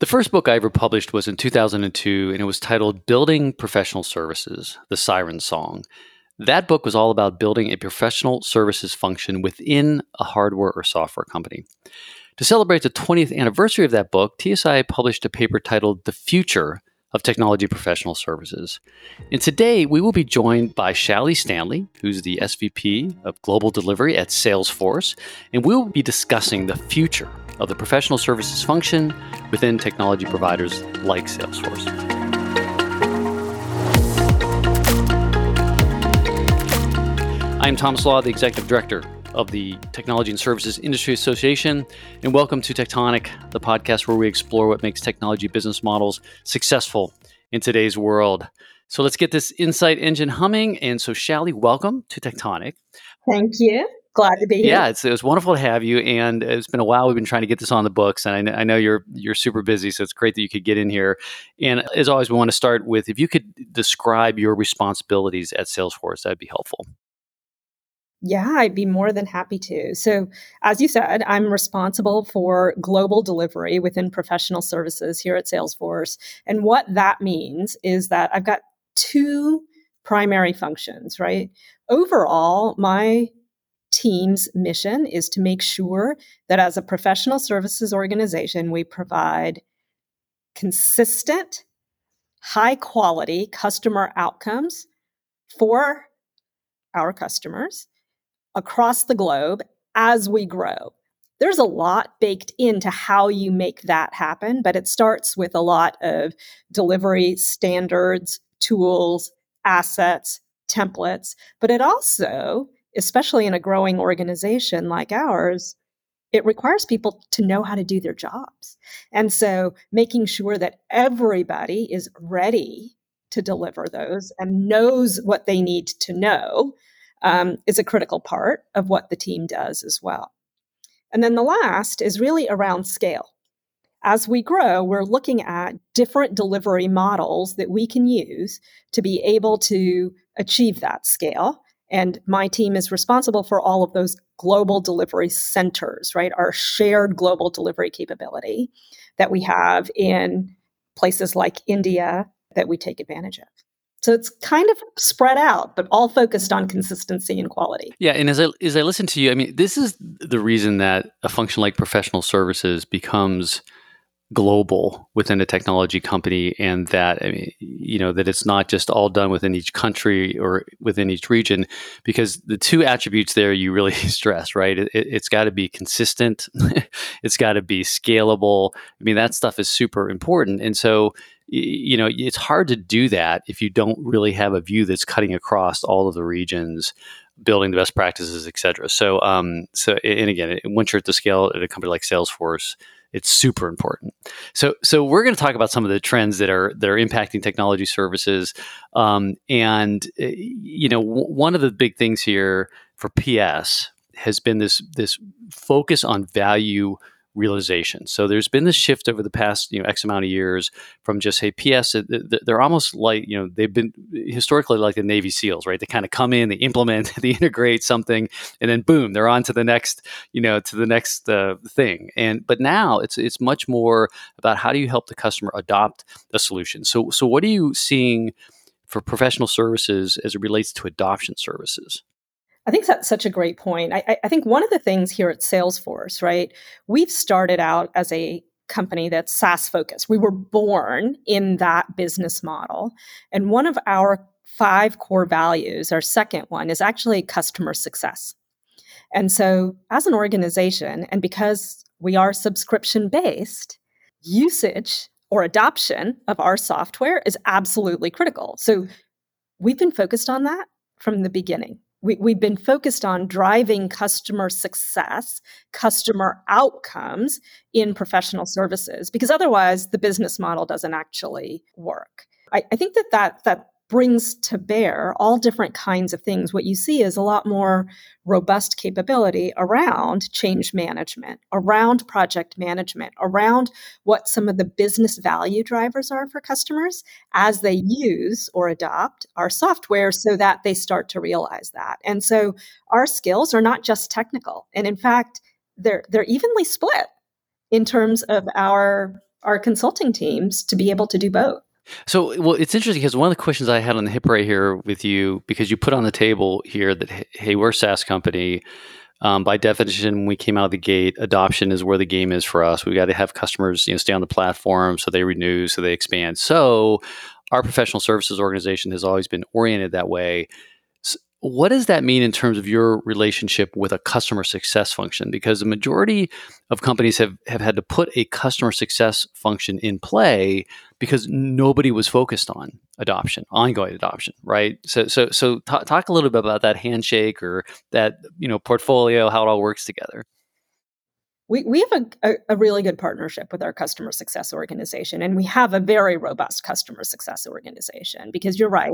The first book I ever published was in 2002, and it was titled Building Professional Services The Siren Song. That book was all about building a professional services function within a hardware or software company. To celebrate the 20th anniversary of that book, TSI published a paper titled The Future of Technology Professional Services. And today we will be joined by Shally Stanley, who's the SVP of Global Delivery at Salesforce, and we will be discussing the future of the professional services function within technology providers like Salesforce. I'm Thomas Lah, the Executive Director of the Technology and Services Industry Association, and welcome to TECHtonic, the podcast where we explore what makes technology business models successful in today's world. So let's get this insight engine humming. And so, Shally, welcome to TECHtonic. Thank you glad to be here. Yeah, it's, it was wonderful to have you, and it's been a while. We've been trying to get this on the books, and I know, I know you're you're super busy, so it's great that you could get in here. And as always, we want to start with if you could describe your responsibilities at Salesforce, that'd be helpful. Yeah, I'd be more than happy to. So, as you said, I'm responsible for global delivery within professional services here at Salesforce. And what that means is that I've got two primary functions, right? Overall, my team's mission is to make sure that as a professional services organization, we provide consistent, high quality customer outcomes for our customers across the globe as we grow. There's a lot baked into how you make that happen, but it starts with a lot of delivery standards, tools, assets, templates, but it also especially in a growing organization like ours, it requires people to know how to do their jobs. And so making sure that everybody is ready to deliver those and knows what they need to know um, is a critical part of what the team does as well. And then the last is really around scale. As we grow, we're looking at different delivery models that we can use to be able to achieve that scale. And my team is responsible for all of those global delivery centers, right? Our shared global delivery capability that we have in places like India that we take advantage of. So it's kind of spread out, but all focused on consistency and quality. Yeah, and as I as I listen to you, I mean, this is the reason that a function like professional services becomes global within a technology company and that I mean, you know that it's not just all done within each country or within each region because the two attributes there you really stress right? It, has got to be consistent it's got to be scalable. I mean that stuff is super important. And so you know it's hard to do that if you don't really have a view that's cutting across all of the regions building the best practices et cetera so um so and again once you're at the scale at a company like salesforce it's super important. So, so we're going to talk about some of the trends that are that are impacting technology services, um, and uh, you know, w- one of the big things here for PS has been this this focus on value realization. So there's been this shift over the past you know X amount of years from just hey PS they're almost like you know they've been historically like the Navy SEALs right they kind of come in they implement they integrate something and then boom they're on to the next you know to the next uh, thing and but now it's it's much more about how do you help the customer adopt a solution. So so what are you seeing for professional services as it relates to adoption services? I think that's such a great point. I, I, think one of the things here at Salesforce, right, we've started out as a company that's SaaS focused. We were born in that business model. And one of our five core values, our second one, is actually customer success. And so, as an organization, and because we are subscription based, usage or adoption of our software is absolutely critical. So, we've been focused on that from the beginning we, we've been focused on driving customer success, customer outcomes in professional services, because otherwise the business model doesn't actually work. I, I think that, that that brings to bear all different kinds of things. What you see is a lot more robust capability around change management, around project management, around what some of the business value drivers are for customers as they use or adopt our software so that they start to realize that. And so our skills are not just technical. And in fact, they're they're evenly split in terms of our our consulting teams to be able to do both. So, well, it's interesting because one of the questions I had on the hip right here with you, because you put on the table here that, hey, we're a SaaS company. Um, by definition, when we came out of the gate, adoption is where the game is for us. We got to have customers, you know, stay on the platform so they renew, so they expand. So, our professional services organization has always been oriented that way. What does that mean in terms of your relationship with a customer success function? Because the majority of companies have, have had to put a customer success function in play because nobody was focused on adoption, ongoing adoption, right? So, so, so t- talk a little bit about that handshake or that you know portfolio, how it all works together. We, we have a, a, a really good partnership with our customer success organization, and we have a very robust customer success organization because you're right,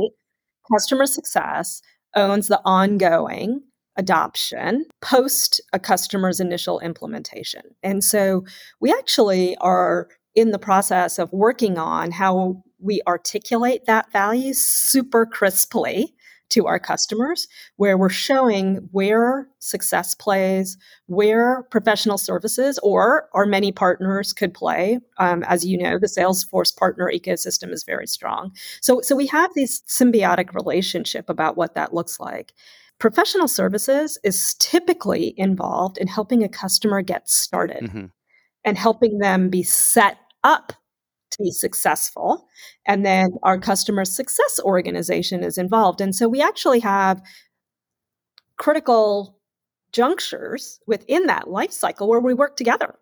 customer success owns the ongoing adoption post a customer's initial implementation. And so we actually are in the process of working on how we articulate that value super crisply to our customers, where we're showing where success plays, where professional services or our many partners could play. Um, as you know, the Salesforce partner ecosystem is very strong. So, so we have this symbiotic relationship about what that looks like. Professional services is typically involved in helping a customer get started mm-hmm. and helping them be set up to be successful. And then our customer success organization is involved. And so we actually have critical junctures within that life cycle where we work together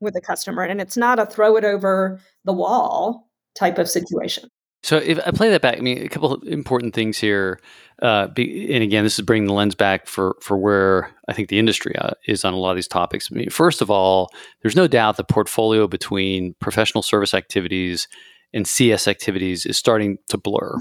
with the customer. And it's not a throw it over the wall type of situation. So if I play that back, I mean, a couple of important things here. Uh, be, and again, this is bringing the lens back for for where I think the industry uh, is on a lot of these topics. I mean, first of all, there's no doubt the portfolio between professional service activities and CS activities is starting to blur.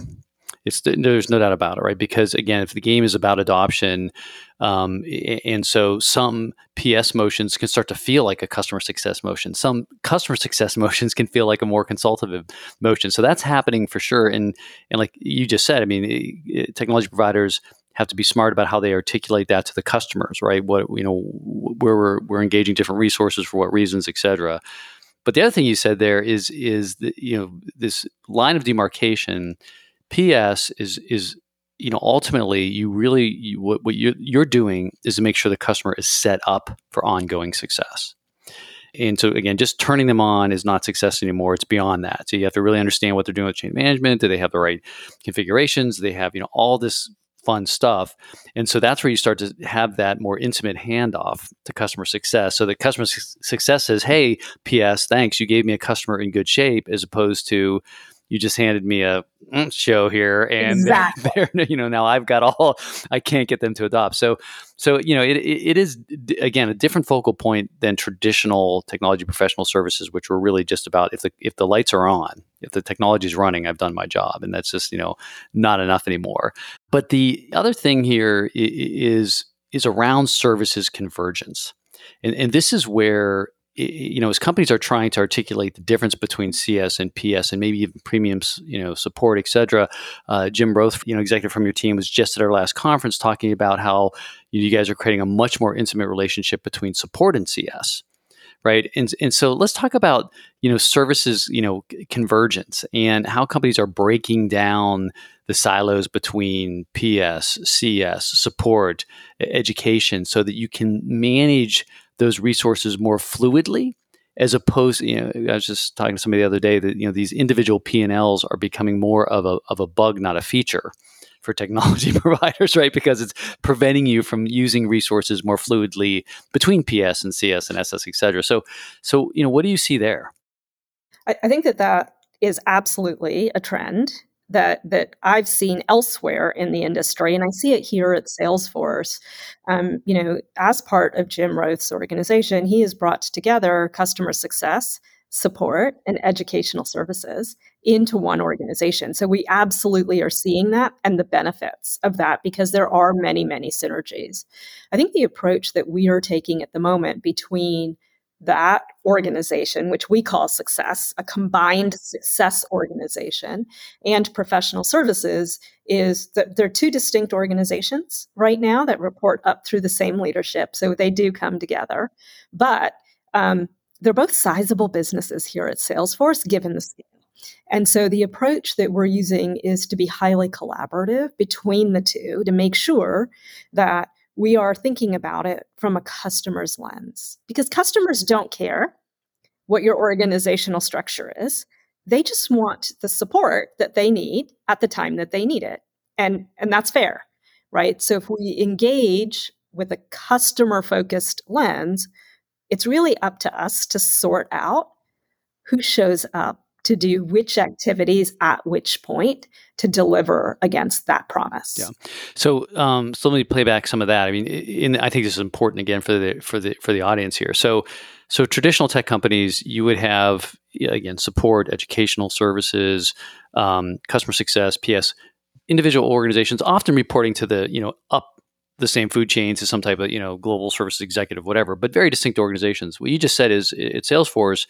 It's there's no doubt about it, right? Because again, if the game is about adoption, um, and so some PS motions can start to feel like a customer success motion. Some customer success motions can feel like a more consultative motion. So that's happening for sure. And and like you just said, I mean, technology providers have to be smart about how they articulate that to the customers, right? What you know, where we're we're engaging different resources for what reasons, et cetera. But the other thing you said there is is the, you know this line of demarcation PS is is you know ultimately you really you, what, what you're, you're doing is to make sure the customer is set up for ongoing success. And so again, just turning them on is not success anymore. It's beyond that. So you have to really understand what they're doing with change management. Do they have the right configurations? Do they have, you know, all this fun stuff. And so that's where you start to have that more intimate handoff to customer success. So the customer su- success says, Hey, PS, thanks. You gave me a customer in good shape, as opposed to, you just handed me a mm, show here and exactly. they're, you know now i've got all i can't get them to adopt. So so you know it, it is again a different focal point than traditional technology professional services which were really just about if the if the lights are on if the technology is running i've done my job. And that's just you know not enough anymore. But the other thing here is is around services convergence. And, and this is where you know, as companies are trying to articulate the difference between CS and PS, and maybe even premiums, you know, support, et cetera, uh, Jim Roth, you know, executive from your team, was just at our last conference talking about how you guys are creating a much more intimate relationship between support and CS, right? And and so let's talk about you know services, you know, convergence and how companies are breaking down the silos between PS, CS, support, education, so that you can manage those resources more fluidly as opposed you know i was just talking to somebody the other day that you know these individual p&l's are becoming more of a, of a bug not a feature for technology providers right? Because it's preventing you from using resources more fluidly between ps and cs and ss et cetera. So so you know what do you see there? I, I think that that is absolutely a trend that that I've seen elsewhere in the industry, and I see it here at Salesforce. Um, you know, as part of Jim Roth's organization, he has brought together customer success, support, and educational services into one organization. So we absolutely are seeing that and the benefits of that because there are many, many synergies. I think the approach that we are taking at the moment between that organization, which we call success, a combined success organization, and professional services is that they're two distinct organizations right now that report up through the same leadership. So they do come together. But um, they're both sizable businesses here at Salesforce, given the scale. And so the approach that we're using is to be highly collaborative between the two to make sure that we are thinking about it from a customer's lens because customers don't care what your organizational structure is. They just want the support that they need at the time that they need it. And, and that's fair, right? So if we engage with a customer focused lens, it's really up to us to sort out who shows up to do which activities at which point to deliver against that promise. Yeah. So, um, so let me play back some of that. I mean, in, I think this is important again for the for the for the audience here. So, so traditional tech companies, you would have again support, educational services, um, customer success, PS. Individual organizations often reporting to the you know up the same food chains to some type of you know global services executive, whatever, but very distinct organizations. What you just said is at Salesforce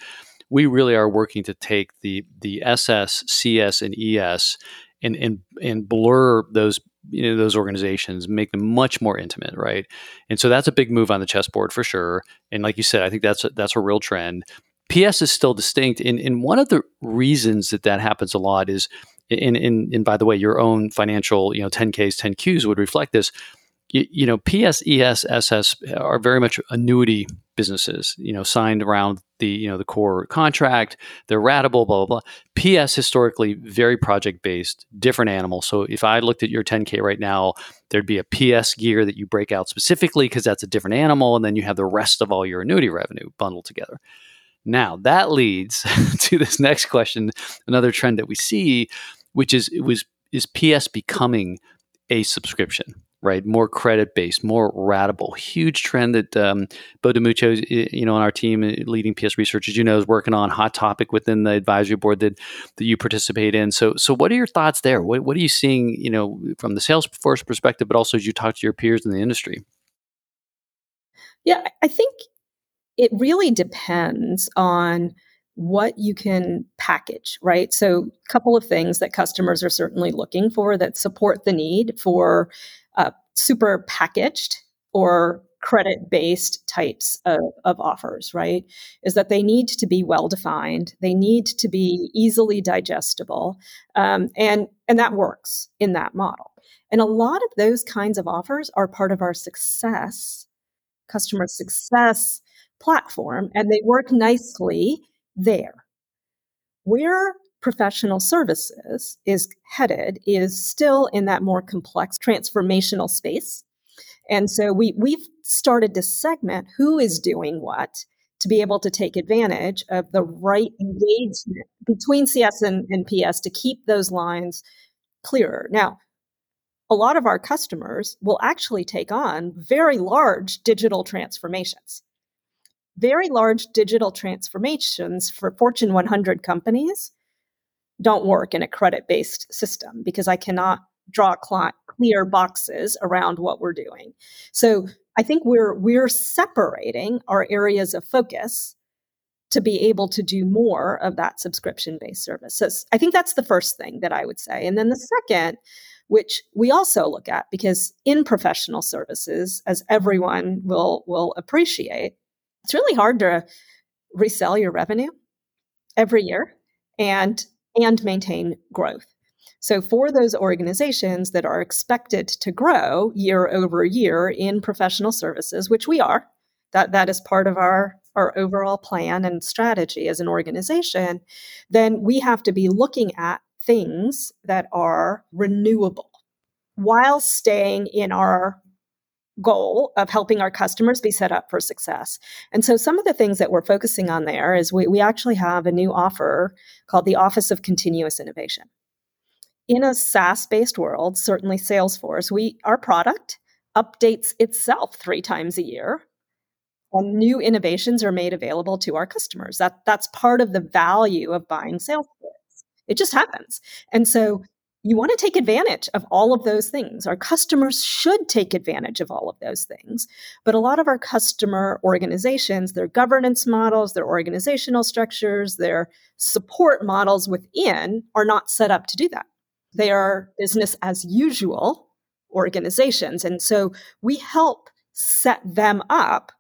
we really are working to take the the SS, CS, and ES and and and blur those you know those organizations, make them much more intimate, right? And so that's a big move on the chessboard for sure. And like you said, I think that's a, that's a real trend. PS is still distinct, and, and one of the reasons that that happens a lot is, in, in, and by the way, your own financial, you know, 10Ks, 10Qs would reflect this you, you know, PS, SS are very much annuity businesses, you know, signed around the, you know, the core contract. They're ratable, blah, blah, blah. PS historically very project based, different animal. So if I looked at your 10K right now, there'd be a PS gear that you break out specifically because that's a different animal. And then you have the rest of all your annuity revenue bundled together. Now that leads to this next question, another trend that we see, which is it was is PS becoming a subscription? Right? More credit based, more ratable. Huge trend that um, Bo DiMuccio, you know, on our team, uh, leading PS research, as you know, is working on hot topic within the advisory board that that you participate in. So, so what are your thoughts there? What, what are you seeing, you know, from the Salesforce perspective, but also as you talk to your peers in the industry? Yeah, I think it really depends on what you can package, right? So, a couple of things that customers are certainly looking for that support the need for uh, super packaged or credit based types of, of, offers, right? Is that they need to be well defined, they need to be easily digestible, um, and and that works in that model. And a lot of those kinds of offers are part of our success, customer success platform, and they work nicely there. Where professional services is headed is still in that more complex transformational space. And so we, we've started to segment who is doing what to be able to take advantage of the right engagement between CS and, and PS to keep those lines clearer. Now, a lot of our customers will actually take on very large digital transformations. Very large digital transformations for Fortune 100 companies don't work in a credit based system because I cannot draw clear boxes around what we're doing. So I think we're we're separating our areas of focus to be able to do more of that subscription based services. I think that's the first thing that I would say. And then the second, which we also look at because in professional services, as everyone will will appreciate, it's really hard to resell your revenue every year. And and maintain growth. So, for those organizations that are expected to grow year over year in professional services, which we are, that, that is part of our, our overall plan and strategy as an organization, then we have to be looking at things that are renewable while staying in our goal of helping our customers be set up for success. And so some of the things that we're focusing on there is we, we actually have a new offer called the Office of Continuous Innovation. In a SaaS-based world, certainly Salesforce, we our product updates itself three times a year. And new innovations are made available to our customers. That that's part of the value of buying Salesforce. It just happens. And so you want to take advantage of all of those things. Our customers should take advantage of all of those things. But a lot of our customer organizations, their governance models, their organizational structures, their support models within are not set up to do that. They are business as usual organizations. And so we help set them up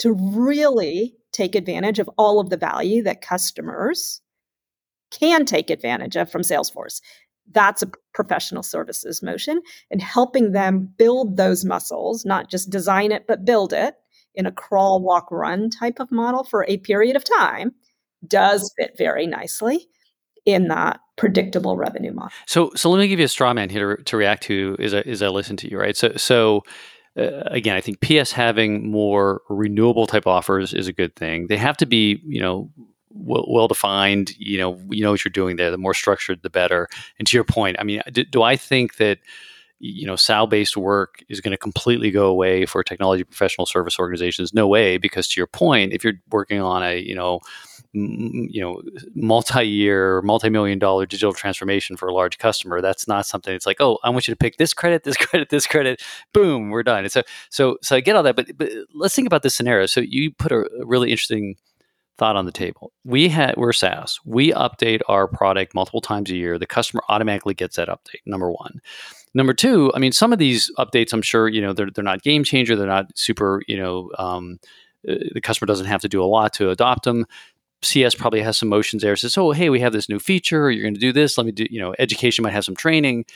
to really take advantage of all of the value that customers can take advantage of from Salesforce. That's a professional services motion and helping them build those muscles, not just design it, but build it in a crawl, walk, run type of model for a period of time does fit very nicely in that predictable revenue model. So, so let me give you a straw man here to, to react to as I, as I listen to you, right? So, so uh, again, I think PS having more renewable type offers is a good thing. They have to be, you know, well, well, defined. You know, you know what you're doing there. The more structured, the better. And to your point, I mean, do, do I think that you know SAL based work is going to completely go away for technology professional service organizations? No way, because to your point, if you're working on a you know you know multi-year multi-million dollar digital transformation for a large customer that's not something it's like oh i want you to pick this credit this credit this credit boom we're done and so so so i get all that but but let's think about this scenario so you put a really interesting thought on the table. We had we're SaaS. We update our product multiple times a year. The customer automatically gets that update. Number one. Number two, I mean, some of these updates, I'm sure you know they're they're not game changer. They're not super. You know, um, uh, the customer doesn't have to do a lot to adopt them. CS probably has some motions there. Says, oh, hey, we have this new feature. You're going to do this. Let me do. You know, education might have some training,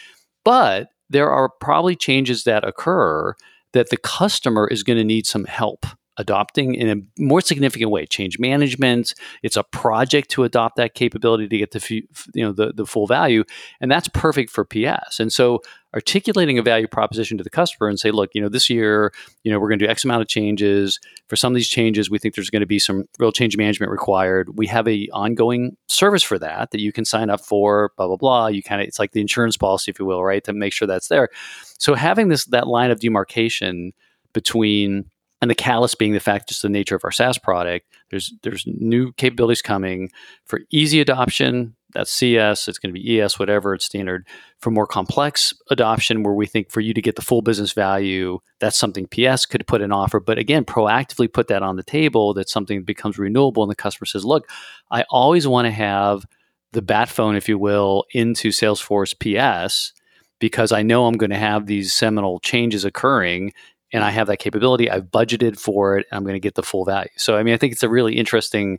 but there are probably changes that occur that the customer is going to need some help adopting in a more significant way change management. It's a project to adopt that capability to get the you know the, the full value and that's perfect for ps and so articulating a value proposition to the customer and say look you know this year you know we're going to do x amount of changes. For some of these changes we think there's going to be some real change management required. We have a ongoing service for that that you can sign up for blah blah blah. You kind of it's like the insurance policy if you will right to make sure that's there. So having this that line of demarcation between and the callus being the fact just the nature of our SaaS product. There's there's new capabilities coming for easy adoption. That's CS. It's going to be ES, whatever it's standard. For more complex adoption, where we think for you to get the full business value, that's something PS could put an offer. But again, proactively put that on the table. That's something that becomes renewable, and the customer says, "Look, I always want to have the bat phone, if you will, into Salesforce PS." because I know I'm going to have these seminal changes occurring and I have that capability. I've budgeted for it. I'm going to get the full value. So, I mean, I think it's a really interesting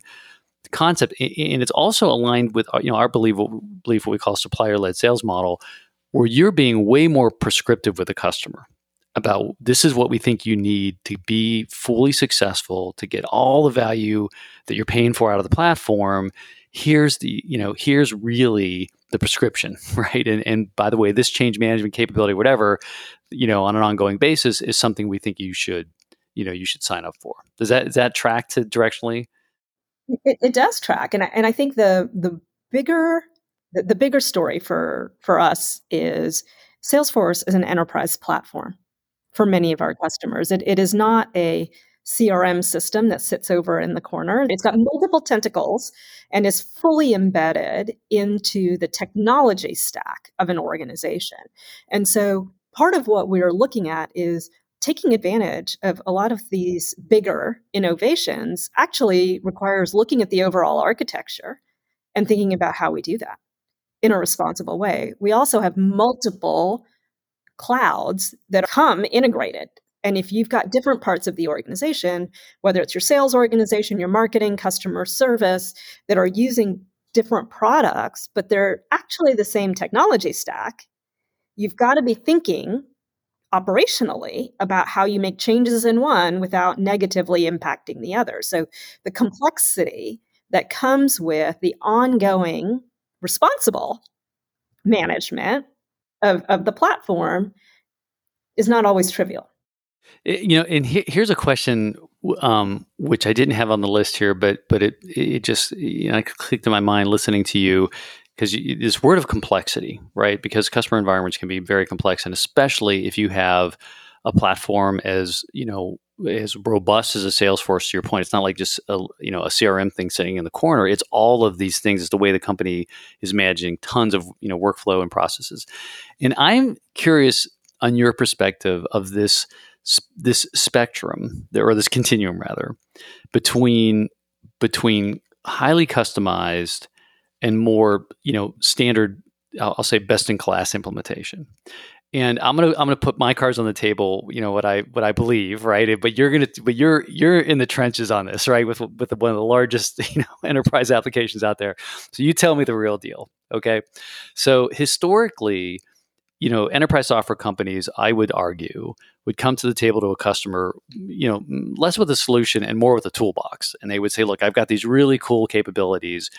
concept, and it's also aligned with uh, you know our belief belief what we call supplier led sales model, where you're being way more prescriptive with the customer about this is what we think you need to be fully successful to get all the value that you're paying for out of the platform here's the you know here's really the prescription right and and by the way this change management capability whatever you know on an ongoing basis is something we think you should you know you should sign up for does that does that track to directionally it, it does track and I, and I think the the bigger the, the bigger story for for us is salesforce is an enterprise platform for many of our customers it, it is not a CRM system that sits over in the corner. It's got multiple tentacles and is fully embedded into the technology stack of an organization. And so part of what we're looking at is taking advantage of a lot of these bigger innovations actually requires looking at the overall architecture and thinking about how we do that in a responsible way. We also have multiple clouds that come integrated and if you've got different parts of the organization, whether it's your sales organization, your marketing, customer service, that are using different products, but they're actually the same technology stack, you've got to be thinking operationally about how you make changes in one without negatively impacting the other. So the complexity that comes with the ongoing responsible management of, of the platform is not always trivial. Eh, you know, and he, here's a question um, which I didn't have on the list here, but but it it just you know, I clicked in my mind listening to you because this word of complexity, right? Because customer environments can be very complex, and especially if you have a platform as you know as robust as a Salesforce. To your point, it's not like just a you know a CRM thing sitting in the corner. It's all of these things. It's the way the company is managing tons of you know workflow and processes. And I'm curious on your perspective of this this spectrum or this continuum rather between between highly customized and more you know standard I'll, I'll say best in class implementation and I'm gonna I'm gonna put my cards on the table. You know what I what I believe, right? But you're gonna but you're you're in the trenches on this, right? With with one of the largest you know enterprise applications out there. So you tell me the real deal, okay? So historically, you know, enterprise software companies, I would argue, would come to the table to a customer, you know, less with a solution and more with a toolbox, and they would say, "Look, I've got these really cool capabilities."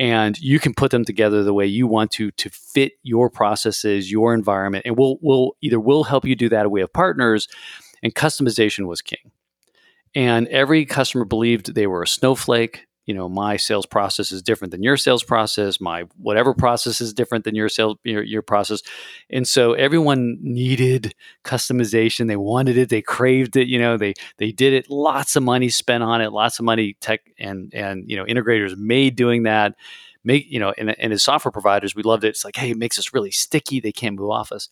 and you can put them together the way you want to to fit your processes your environment and we'll we'll either we'll help you do that we have partners. And customization was king. And every customer believed they were a snowflake you know my sales process is different than your sales process my whatever process is different than your sales your, your process. And so everyone needed customization they wanted it they craved it you know they they did it. Lots of money spent on it lots of money tech and and you know integrators made doing that. Make you know and, and as software providers we loved it. It's like hey it makes us really sticky they can't move off us.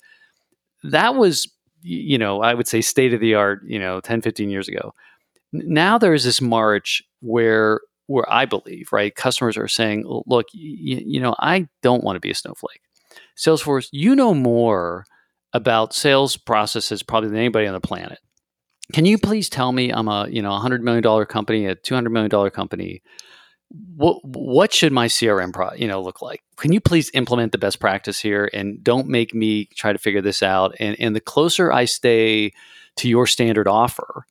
That was you know i would say state of the art you know 10 15 years ago. Now there is this march where where I believe, right, customers are saying, look, you know, I don't want to be a snowflake. Salesforce, you know more about sales processes probably than anybody on the planet. Can you please tell me I'm a, you know, $100 million company, a $200 million company. What, what should my CRM pro, you know, look like? Can you please implement the best practice here and don't make me try to figure this out? And, and the closer I stay to your standard offer,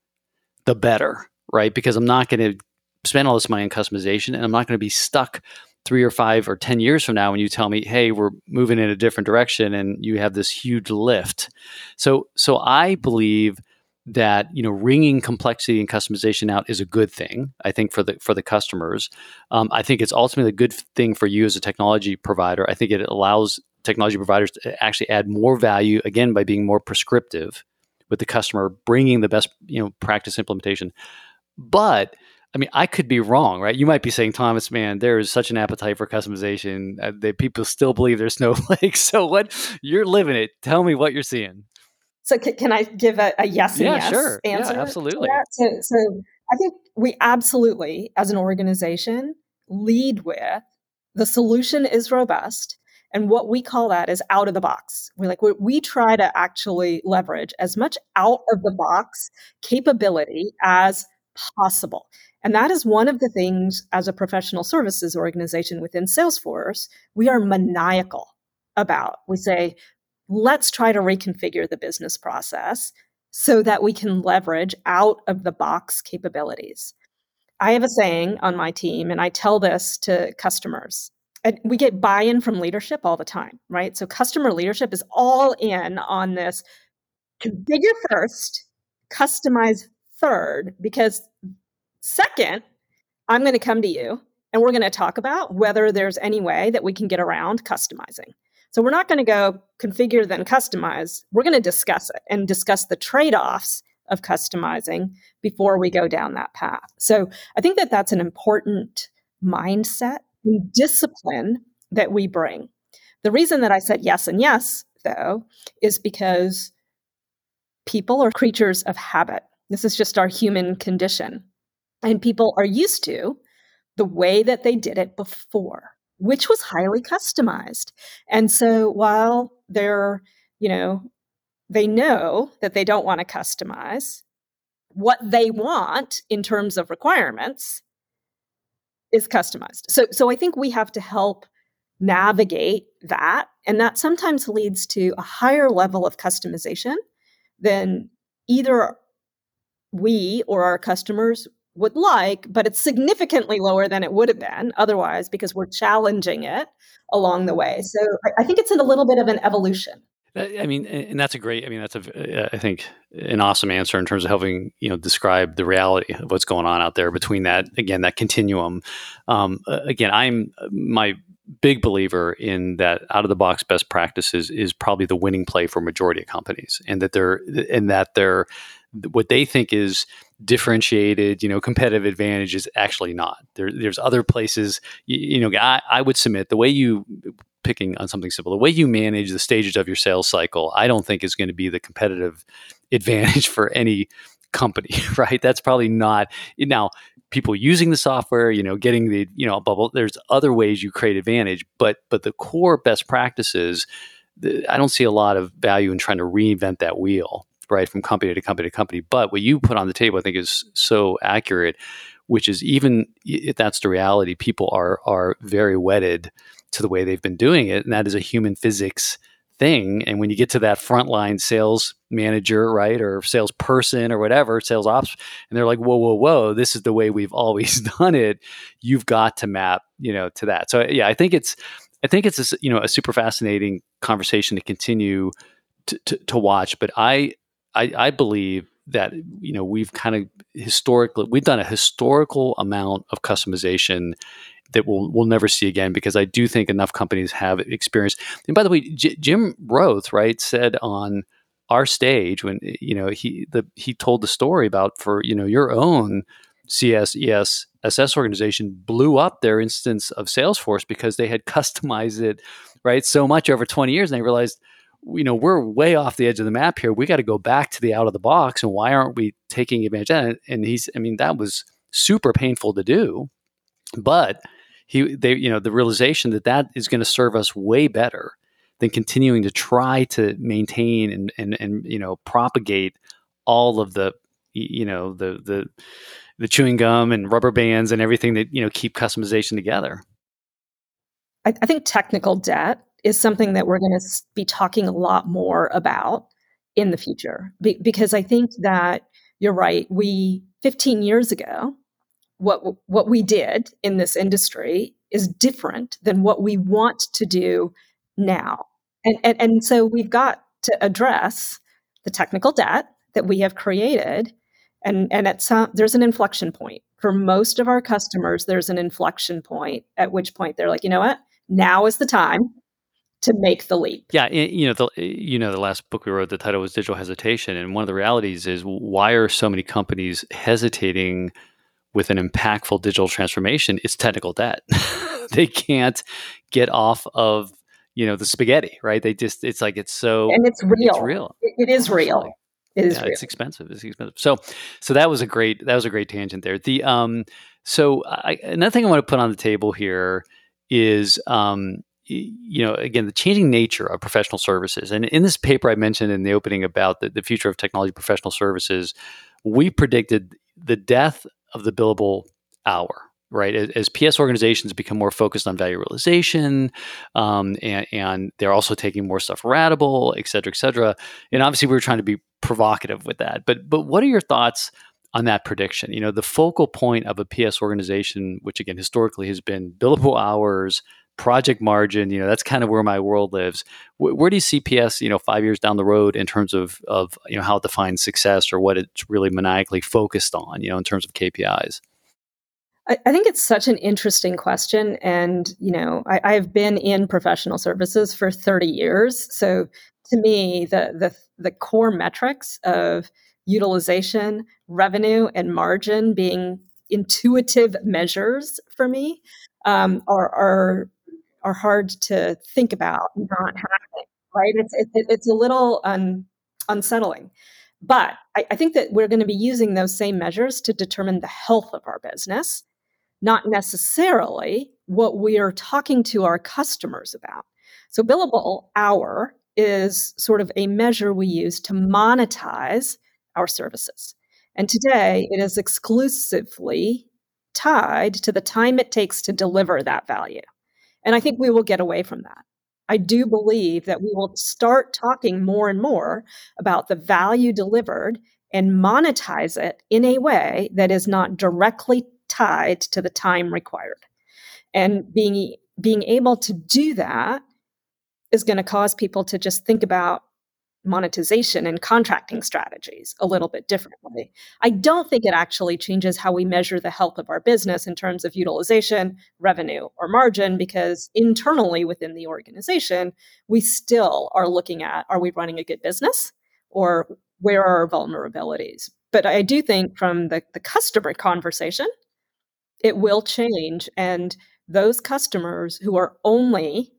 the better, right? Because I'm not going to spend all this money on customization and I'm not going to be stuck three or five or 10 years from now when you tell me, hey, we're moving in a different direction and you have this huge lift. So, so I believe that you know wringing complexity and customization out is a good thing i think for the for the customers. Um, i think it's ultimately a good thing for you as a technology provider. I think it allows technology providers to actually add more value again by being more prescriptive with the customer bringing the best you know practice implementation. But I mean, I could be wrong, right? You might be saying, Thomas, man, there is such an appetite for customization uh, that people still believe there's snowflakes. so, what you're living it? Tell me what you're seeing. So, c- can I give a, a yes and yeah, yes sure. answer? Yeah, absolutely. So, so, I think we absolutely, as an organization, lead with the solution is robust. And what we call that is out of the box. We like we, we try to actually leverage as much out of the box capability as possible. And that is one of the things as a professional services organization within Salesforce, we are maniacal about. We say, let's try to reconfigure the business process so that we can leverage out of the box capabilities. I have a saying on my team, and I tell this to customers. And we get buy in from leadership all the time, right? So, customer leadership is all in on this configure first, customize third, because Second, I'm going to come to you and we're going to talk about whether there's any way that we can get around customizing. So we're not going to go configure then customize. We're going to discuss it and discuss the trade-offs of customizing before we go down that path. So I think that that's an important mindset and discipline that we bring. The reason that I said yes and yes though is because people are creatures of habit. This is just our human condition. And people are used to the way that they did it before, which was highly customized. And so while they're, you know, they know that they don't want to customize, what they want in terms of requirements is customized. So so I think we have to help navigate that and that sometimes leads to a higher level of customization than either we or our customers would like, but it's significantly lower than it would have been otherwise because we're challenging it along the way. So I, think it's in a little bit of an evolution. Uh, I mean, and that's a great. I mean, that's a. Uh, I think an awesome answer in terms of helping you know describe the reality of what's going on out there between that again that continuum. Um, again, I'm my big believer in that out of the box best practices is probably the winning play for majority of companies, and that they're and that they're what they think is differentiated, you know, competitive advantage is actually not. There, there's other places, you, you know, I, I would submit the way you picking on something simple, the way you manage the stages of your sales cycle, I don't think is going to be the competitive advantage for any company, right? That's probably not now people using the software, you know, getting the, you know, bubble. There's other ways you create advantage, but but the core best practices I don't see a lot of value in trying to reinvent that wheel, right, from company to company to company. But what you put on the table, I think, is so accurate, which is even if that's the reality, people are are very wedded to the way they've been doing it, and that is a human physics thing. And when you get to that frontline sales manager, right, or salesperson or whatever, sales ops, and they're like, whoa, whoa, whoa, this is the way we've always done it. You've got to map, you know, to that. So yeah, I think it's, I think it's a, you know a super fascinating conversation to continue to, to, to watch. But I, I, I believe that you know we've kind of historically we've done a historical amount of customization that we'll we'll never see again because I do think enough companies have experienced. And by the way, J- Jim Roth, right, said on our stage when you know he the he told the story about for you know your own CSES SS organization blew up their instance of Salesforce because they had customized it right so much over 20 years and they realized you know we're way off the edge of the map here we got to go back to the out of the box and why aren't we taking advantage of that and he's i mean that was super painful to do but he they you know the realization that that is going to serve us way better than continuing to try to maintain and and and you know propagate all of the you know the the the chewing gum and rubber bands and everything that you know keep customization together. I think technical debt is something that we're going to be talking a lot more about in the future be, because I think that you're right. We 15 years ago what what we did in this industry is different than what we want to do now. And, and, and so we've got to address the technical debt that we have created. And, and at some, there's an inflection point. For most of our customers, there's an inflection point at which point they're like, you know what? Now is the time to make the leap. Yeah, you know, the you know the last book we wrote, the title was Digital Hesitation, and one of the realities is why are so many companies hesitating with an impactful digital transformation It's technical debt. they can't get off of you know the spaghetti, right? They just it's like it's so and it's real. It's real. it, it is real. It is yeah, real. It's expensive. It's expensive. So so that was a great that was a great tangent there. The um so I, another thing I want to put on the table here is um you know, again, the changing nature of professional services. And in this paper I mentioned in the opening about the, the future of technology professional services, we predicted the death of the billable hour right? As, as, ps organizations become more focused on value realization um, and, and, they're also taking more stuff ratable et cetera et cetera. And obviously we were trying to be provocative with that. But but what are your thoughts on that prediction? You know the focal point of a ps organization which again historically has been billable hours project margin you know that's kind of where my world lives. Where, where do you see ps you know five years down the road in terms of of you know how it defines success or what it's really maniacally focused on you know in terms of kpis I, I think it's such an interesting question and you know I, i've been in professional services for 30 years so to me the the the core metrics of utilization revenue and margin being intuitive measures for me um, are, are are hard to think about not happening, right? It's it, it's a little un, unsettling. But I, I think that we're going to be using those same measures to determine the health of our business, not necessarily what we are talking to our customers about. So, billable hour is sort of a measure we use to monetize our services. And today it is exclusively tied to the time it takes to deliver that value. And I think we will get away from that. I do believe that we will start talking more and more about the value delivered and monetize it in a way that is not directly tied to the time required. And being being able to do that is going to cause people to just think about monetization and contracting strategies a little bit differently. I don't think it actually changes how we measure the health of our business in terms of utilization, revenue, or margin, because internally within the organization, we still are looking at are we running a good business or where are our vulnerabilities? But I do think from the, the customer conversation, it will change. And those customers who are only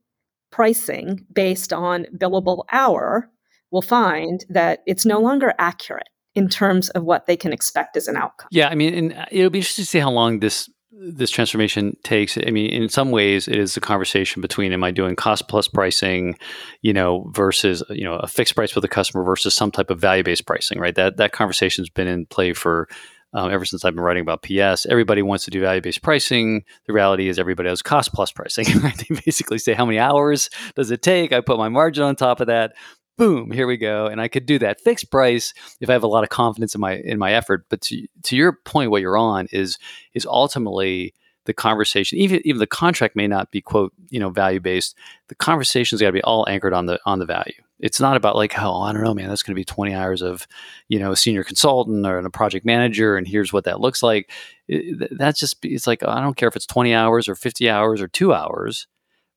pricing based on billable hour will find that it's no longer accurate in terms of what they can expect as an outcome. Yeah, I mean, and it'll be interesting to see how long this this transformation takes i mean in some ways it is the conversation between am i doing cost plus pricing you know versus you know a fixed price with a customer versus some type of value based pricing right that that conversation's been in play for um, ever since I've been writing about PS, everybody wants to do value based pricing. The reality is everybody has cost plus pricing. They basically say how many hours does it take. I put my margin on top of that. Boom, here we go, and I could do that fixed price if I have a lot of confidence in my in my effort. But to, to your point, what you're on is is ultimately the conversation. Even even the contract may not be quote you know value based. The conversation's got to be all anchored on the on the value it's not about like, oh, I don't know, man, that's going to be 20 hours of, you know, a senior consultant or a project manager, and here's what that looks like. It, that's just, it's like, I don't care if it's 20 hours or 50 hours or two hours.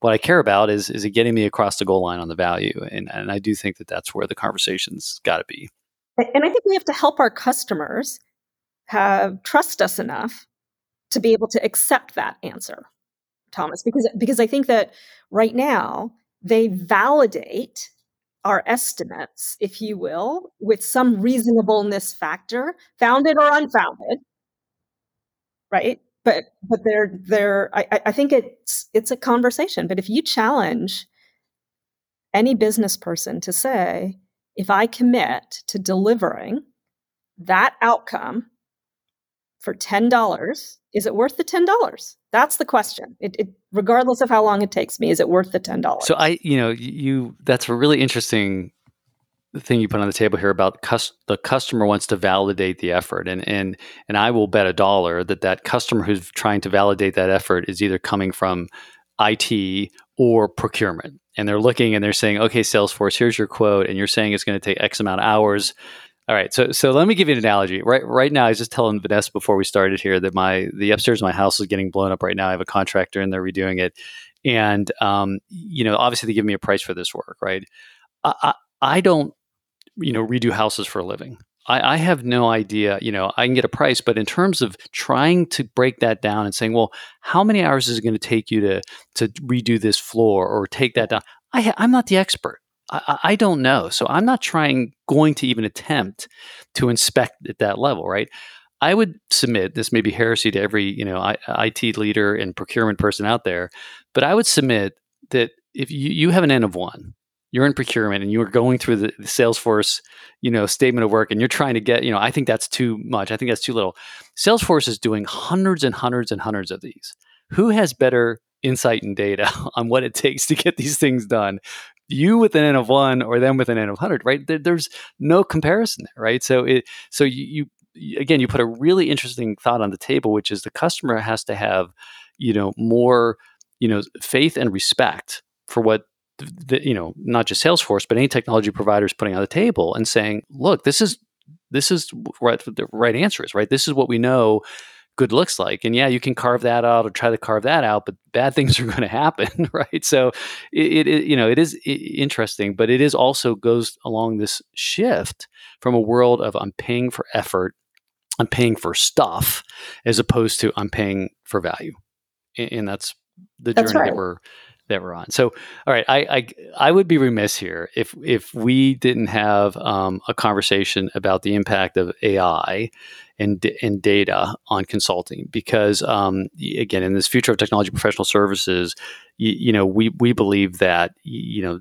What I care about is, is it getting me across the goal line on the value? And, and I do think that that's where the conversation's got to be. And I think we have to help our customers have trust us enough to be able to accept that answer, Thomas, because, because I think that right now they validate our estimates, if you will, with some reasonableness factor, founded or unfounded, right? But but they're they're I, I think it's it's a conversation. But if you challenge any business person to say, if I commit to delivering that outcome for $10, is it worth the $10? That's the question. It, it, regardless of how long it takes me, is it worth the $10? So I, you know, you, that's a really interesting thing you put on the table here about cus- the customer wants to validate the effort and and and I will bet a dollar that that customer who's trying to validate that effort is either coming from IT or procurement and they're looking and they're saying okay Salesforce here's your quote and you're saying it's going to take x amount of hours all right, so so let me give you an analogy. Right right now, I was just telling Vanessa before we started here that my the upstairs of my house is getting blown up right now. I have a contractor and they're redoing it, and um, you know, obviously they give me a price for this work, right? I, I, I don't, you know, redo houses for a living. I, I, have no idea. You know, I can get a price, but in terms of trying to break that down and saying, well, how many hours is it going to take you to to redo this floor or take that down? I, I'm not the expert. I, I, don't know. So I'm not trying, going to even attempt to inspect at that level, right? I would submit this may be heresy to every you know I, IT leader and procurement person out there, but I would submit that if you, you have an N of one, you're in procurement and you are going through the, the Salesforce, you know, statement of work, and you're trying to get, you know, I think that's too much. I think that's too little. Salesforce is doing hundreds and hundreds and hundreds of these. Who has better insight and data on what it takes to get these things done you with an n of one or them with an n of 100 right there, there's no comparison there right so it so you, you again you put a really interesting thought on the table which is the customer has to have you know more you know faith and respect for what the, you know not just salesforce but any technology provider is putting on the table and saying look this is this is what the right answer is right this is what we know good looks like. And yeah, you can carve that out or try to carve that out, but bad things are going to happen, right? So it, it, you know it is interesting, but it is also goes along this shift from a world of I'm paying for effort, I'm paying for stuff, as opposed to I'm paying for value, and, that's the journey right. that we're that we're on. So, all right, I, I, I would be remiss here if if we didn't have um, a conversation about the impact of AI and and data on consulting, because um, again, in this future of technology professional services, you, you, know, we we believe that you know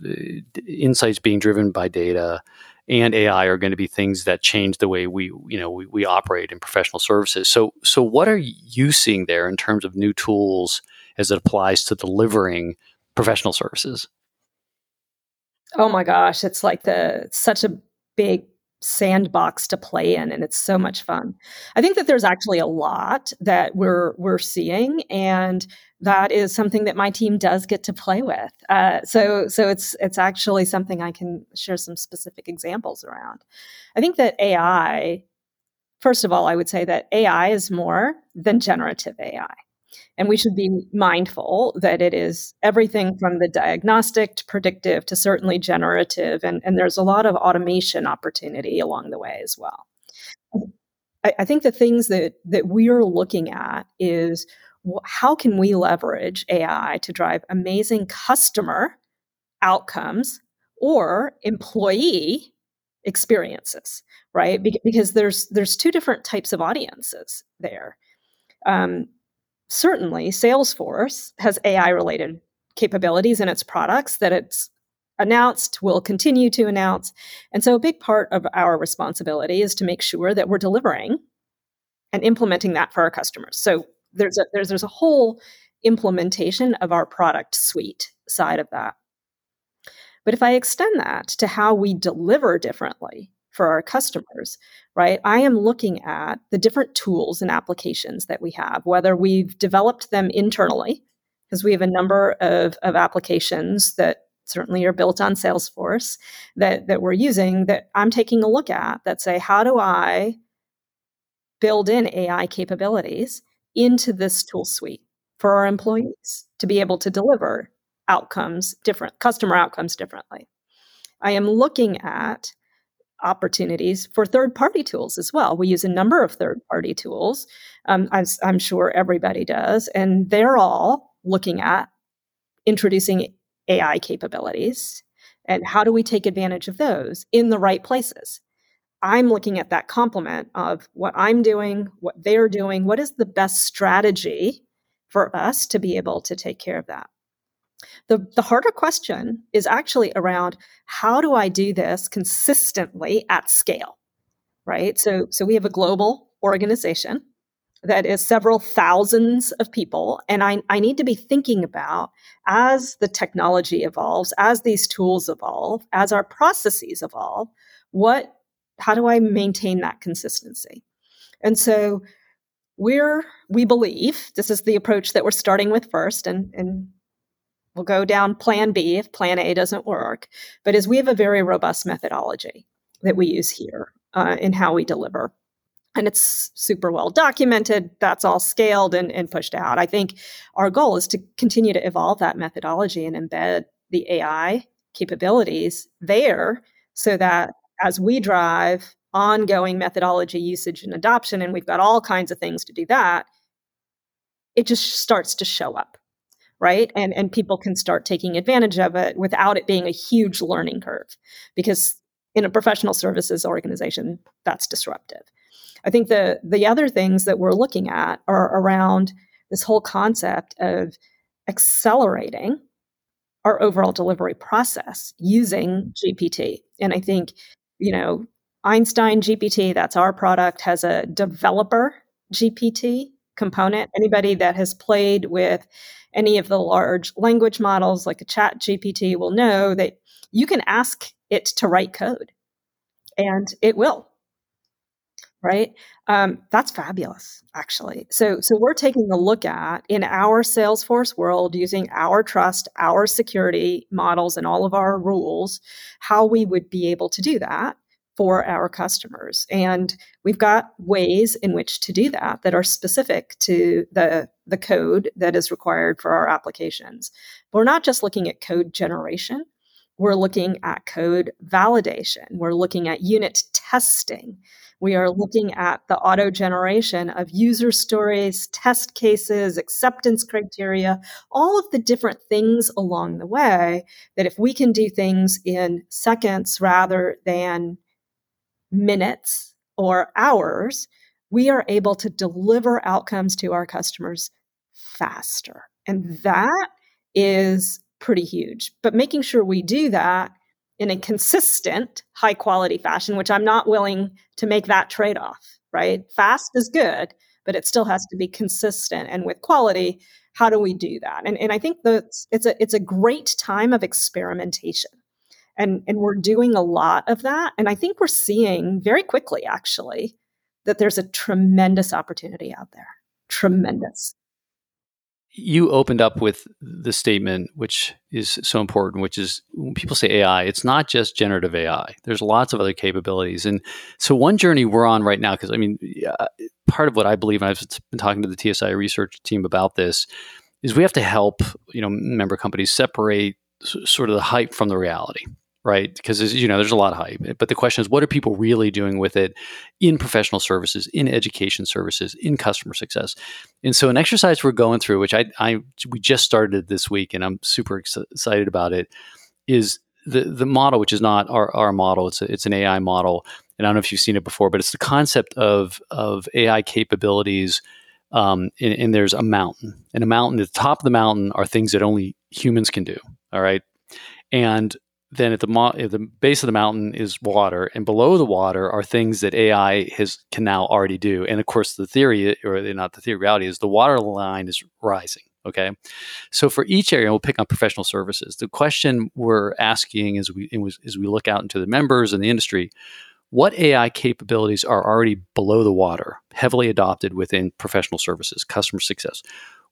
insights being driven by data and AI are going to be things that change the way we you know we, we operate in professional services. So so what are you seeing there in terms of new tools as it applies to delivering professional services? Oh my gosh, it's like the such a big sandbox to play in and it's so much fun. I think that there's actually a lot that we're we're seeing and that is something that my team does get to play with. Uh, so so it's it's actually something I can share some specific examples around. I think that AI first of all I would say that AI is more than generative AI. And we should be mindful that it is everything from the diagnostic to predictive to certainly generative. And, and there's a lot of automation opportunity along the way as well. I, I think the things that, that we're looking at is how can we leverage AI to drive amazing customer outcomes or employee experiences right because there's there's two different types of audiences there um, certainly Salesforce has AI related capabilities in its products that it's announced, will continue to announce. And so a big part of our responsibility is to make sure that we're delivering and implementing that for our customers. So there's a there's there's a whole implementation of our product suite side of that. But if I extend that to how we deliver differently for our customers, right? I am looking at the different tools and applications that we have, whether we've developed them internally, because we have a number of, of applications that certainly are built on Salesforce that, that we're using that I'm taking a look at that say, how do I build in AI capabilities into this tool suite for our employees to be able to deliver outcomes different, customer outcomes differently? I am looking at opportunities for third party tools as well. We use a number of third party tools, um, as I'm sure everybody does, and they're all looking at introducing AI capabilities and how do we take advantage of those in the right places. I'm looking at that complement of what I'm doing, what they're doing, what is the best strategy for us to be able to take care of that. The, the harder question is actually around how do I do this consistently at scale, right? So, so we have a global organization that is several thousands of people. And I, I need to be thinking about as the technology evolves, as these tools evolve, as our processes evolve, what how do I maintain that consistency? And so we're we believe this is the approach that we're starting with first and and we'll go down plan B if plan A doesn't work. But as we have a very robust methodology that we use here uh, in how we deliver. And it's super well documented. That's all scaled and, and pushed out. I think our goal is to continue to evolve that methodology and embed the AI capabilities there so that as we drive ongoing methodology usage and adoption, and we've got all kinds of things to do that, it just starts to show up right? And and people can start taking advantage of it without it being a huge learning curve because in a professional services organization that's disruptive. I think the the other things that we're looking at are around this whole concept of accelerating our overall delivery process using gpt and i think you know einstein gpt that's our product has a developer gpt component. Anybody that has played with any of the large language models like a chat GPT will know that you can ask it to write code and it will right? Um, that's fabulous actually. So so we're taking a look at in our salesforce world using our trust our security models and all of our rules how we would be able to do that for our customers. And we've got ways in which to do that that are specific to the, the code that is required for our applications. But we're not just looking at code generation, we're looking at code validation, we're looking at unit testing. We are looking at the auto generation of user stories, test cases, acceptance criteria, all of the different things along the way that if we can do things in seconds rather than minutes or hours, we are able to deliver outcomes to our customers faster. And mm-hmm. that is pretty huge. But making sure we do that in a consistent, high quality fashion, which I'm not willing to make that trade off, right? Fast is good, but it still has to be consistent. And with quality, how do we do that? And, and I think that it's a, it's a great time of experimentation and and we're doing a lot of that and i think we're seeing very quickly actually that there's a tremendous opportunity out there. Tremendous. You opened up with the statement which is so important which is when people say ai it's not just generative ai there's lots of other capabilities. And so one journey we're on right now because i mean part of what i believe and i've been talking to the tsi research team about this is we have to help you know member companies separate sort of the hype from the reality right? Because you know, there's a lot of hype. But the question is, what are people really doing with it in professional services, in education services, in customer success? And so, an exercise we're going through, which I, I we just started this week, and I'm super excited about it, is the the model, which is not our, our model. It's a, it's an AI model, and I don't know if you've seen it before, but it's the concept of of AI capabilities. um, and, and, there's a mountain. And a mountain, at the top of the mountain are things that only humans can do. All right. And then at the, mo- at the base of the mountain is water, and below the water are things that AI has can now already do. And of course, the theory, or not the theory, reality is the water line is rising. Okay, so for each area, we'll pick on professional services. The question we're asking as we as we look out into the members and the industry, what AI capabilities are already below the water, heavily adopted within professional services, customer success?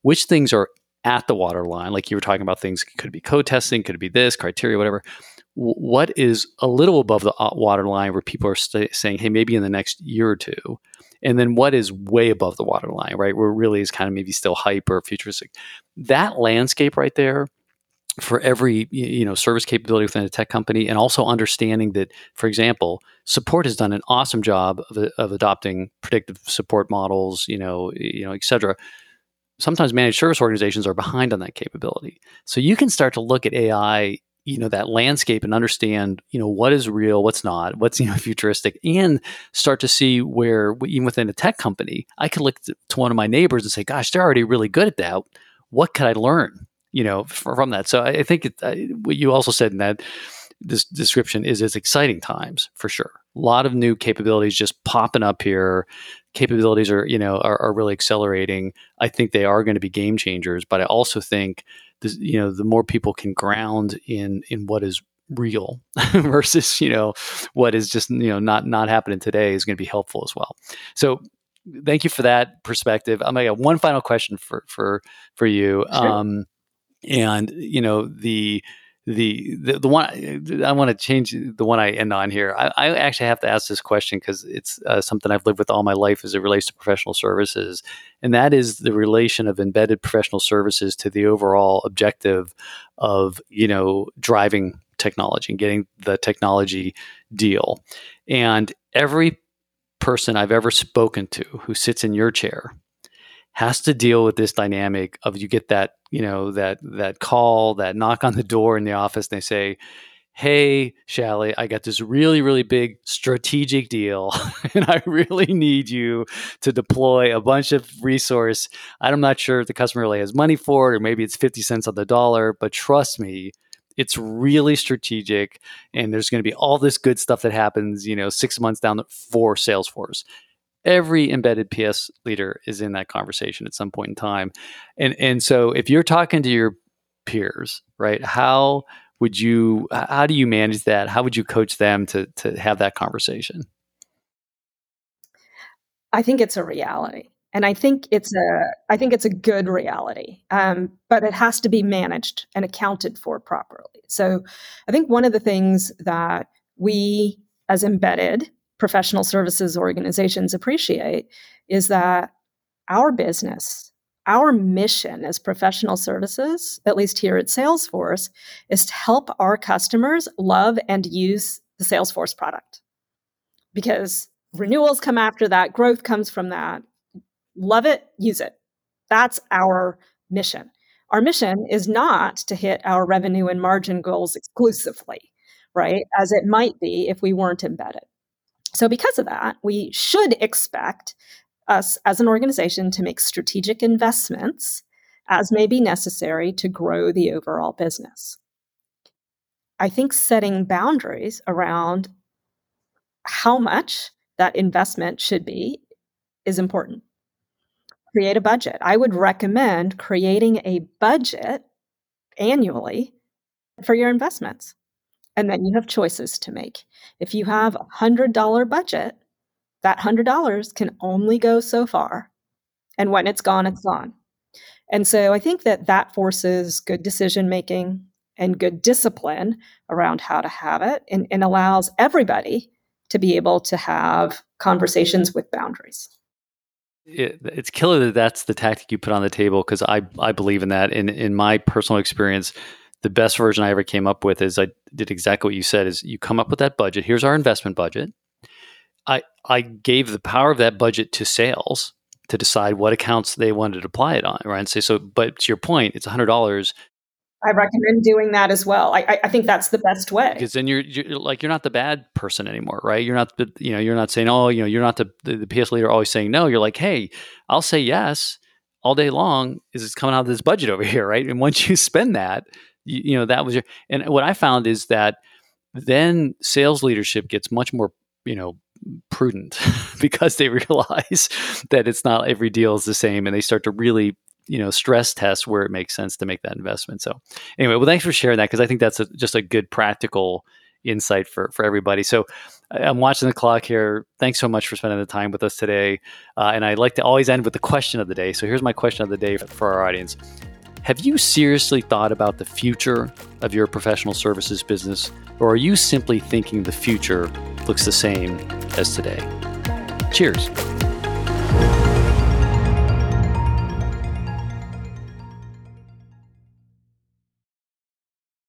Which things are at the waterline, like you were talking about things could be code testing, could be this criteria, whatever. What is a little above the uh, waterline where people are st- saying, hey, maybe in the next year or two, and then what is way above the waterline, right? Where really is kind of maybe still hype or futuristic. That landscape right there for every you know service capability within a tech company and also understanding that for example support has done an awesome job of, of adopting predictive support models you know you know et cetera sometimes managed service organizations are behind on that capability. So you can start to look at AI, you know, that landscape and understand, you know, what is real, what's not, what's you know futuristic, and start to see where even within a tech company, I could look to one of my neighbors and say, "Gosh, they're already really good at that. What could I learn?" You know, from that. So I think it, what you also said in that this description is it's exciting times for sure. A lot of new capabilities just popping up here capabilities are you know are, are really accelerating i think they are going to be game changers but i also think this, you know the more people can ground in in what is real versus you know what is just you know not not happening today is going to be helpful as well. So thank you for that perspective. I'm gonna get one final question for for for you. Sure. um and you know the the, the one I want to change the one I end on here. I, I actually have to ask this question because it's uh, something I've lived with all my life as it relates to professional services, and that is the relation of embedded professional services to the overall objective of you know driving technology and getting the technology deal. And every person I've ever spoken to who sits in your chair has to deal with this dynamic of you get that you know that that call that knock on the door in the office and they say hey Shally, i got this really really big strategic deal and i really need you to deploy a bunch of resource. I'm not sure if the customer really has money for it or maybe it's 50 cents on the dollar but trust me it's really strategic and there's going to be all this good stuff that happens you know six months down for salesforce every embedded PS leader is in that conversation at some point in time. And and so if you're talking to your peers, right, how would you how do you manage that? How would you coach them to to have that conversation? I think it's a reality. And I think it's a I think it's a good reality. Um, but it has to be managed and accounted for properly. So I think one of the things that we as embedded professional services organizations appreciate is that our business, our mission as professional services, at least here at Salesforce, is to help our customers love and use the Salesforce product. Because renewals come after that, growth comes from that. Love it, use it. That's our mission. Our mission is not to hit our revenue and margin goals exclusively, right? As it might be if we weren't embedded. So, because of that, we should expect us as an organization to make strategic investments as may be necessary to grow the overall business. I think setting boundaries around how much that investment should be is important. Create a budget. I would recommend creating a budget annually for your investments. And then you have choices to make. If you have a $100 budget, that $100 can only go so far. And when it's gone, it's gone. And so I think that that forces good decision making and good discipline around how to have it and, and allows everybody to be able to have conversations with boundaries. It, it's killer that that's the tactic you put on the table because I, I believe in that. In, in my personal experience, the best version I ever came up with is I did exactly what you said is you come up with that budget. Here's our investment budget. I I gave the power of that budget to sales to decide what accounts they wanted to apply it on, right? And say so, but to your point, it's hundred dollars. I recommend doing that as well. I, I think that's the best way because then you're, you're, like you're not the bad person anymore, right? You're not the you know you're not saying oh you know you're not the the, the PS leader always saying no. You're like hey I'll say yes all day long. Is it's coming out of this budget over here, right? And once you spend that, you, you know that was your and what I found is that then sales leadership gets much more you know prudent because they realize that it's not every deal is the same and they start to really you know stress test where it makes sense to make that investment. So anyway well thanks for sharing that because i think that's a, just a good practical insight for for everybody. So i'm watching the clock here. Thanks so much for spending the time with us today uh, and i like to always end with the question of the day. So here's my question of the day for our audience have you seriously thought about the future of your professional services business or are you simply thinking the future looks the same as today? Cheers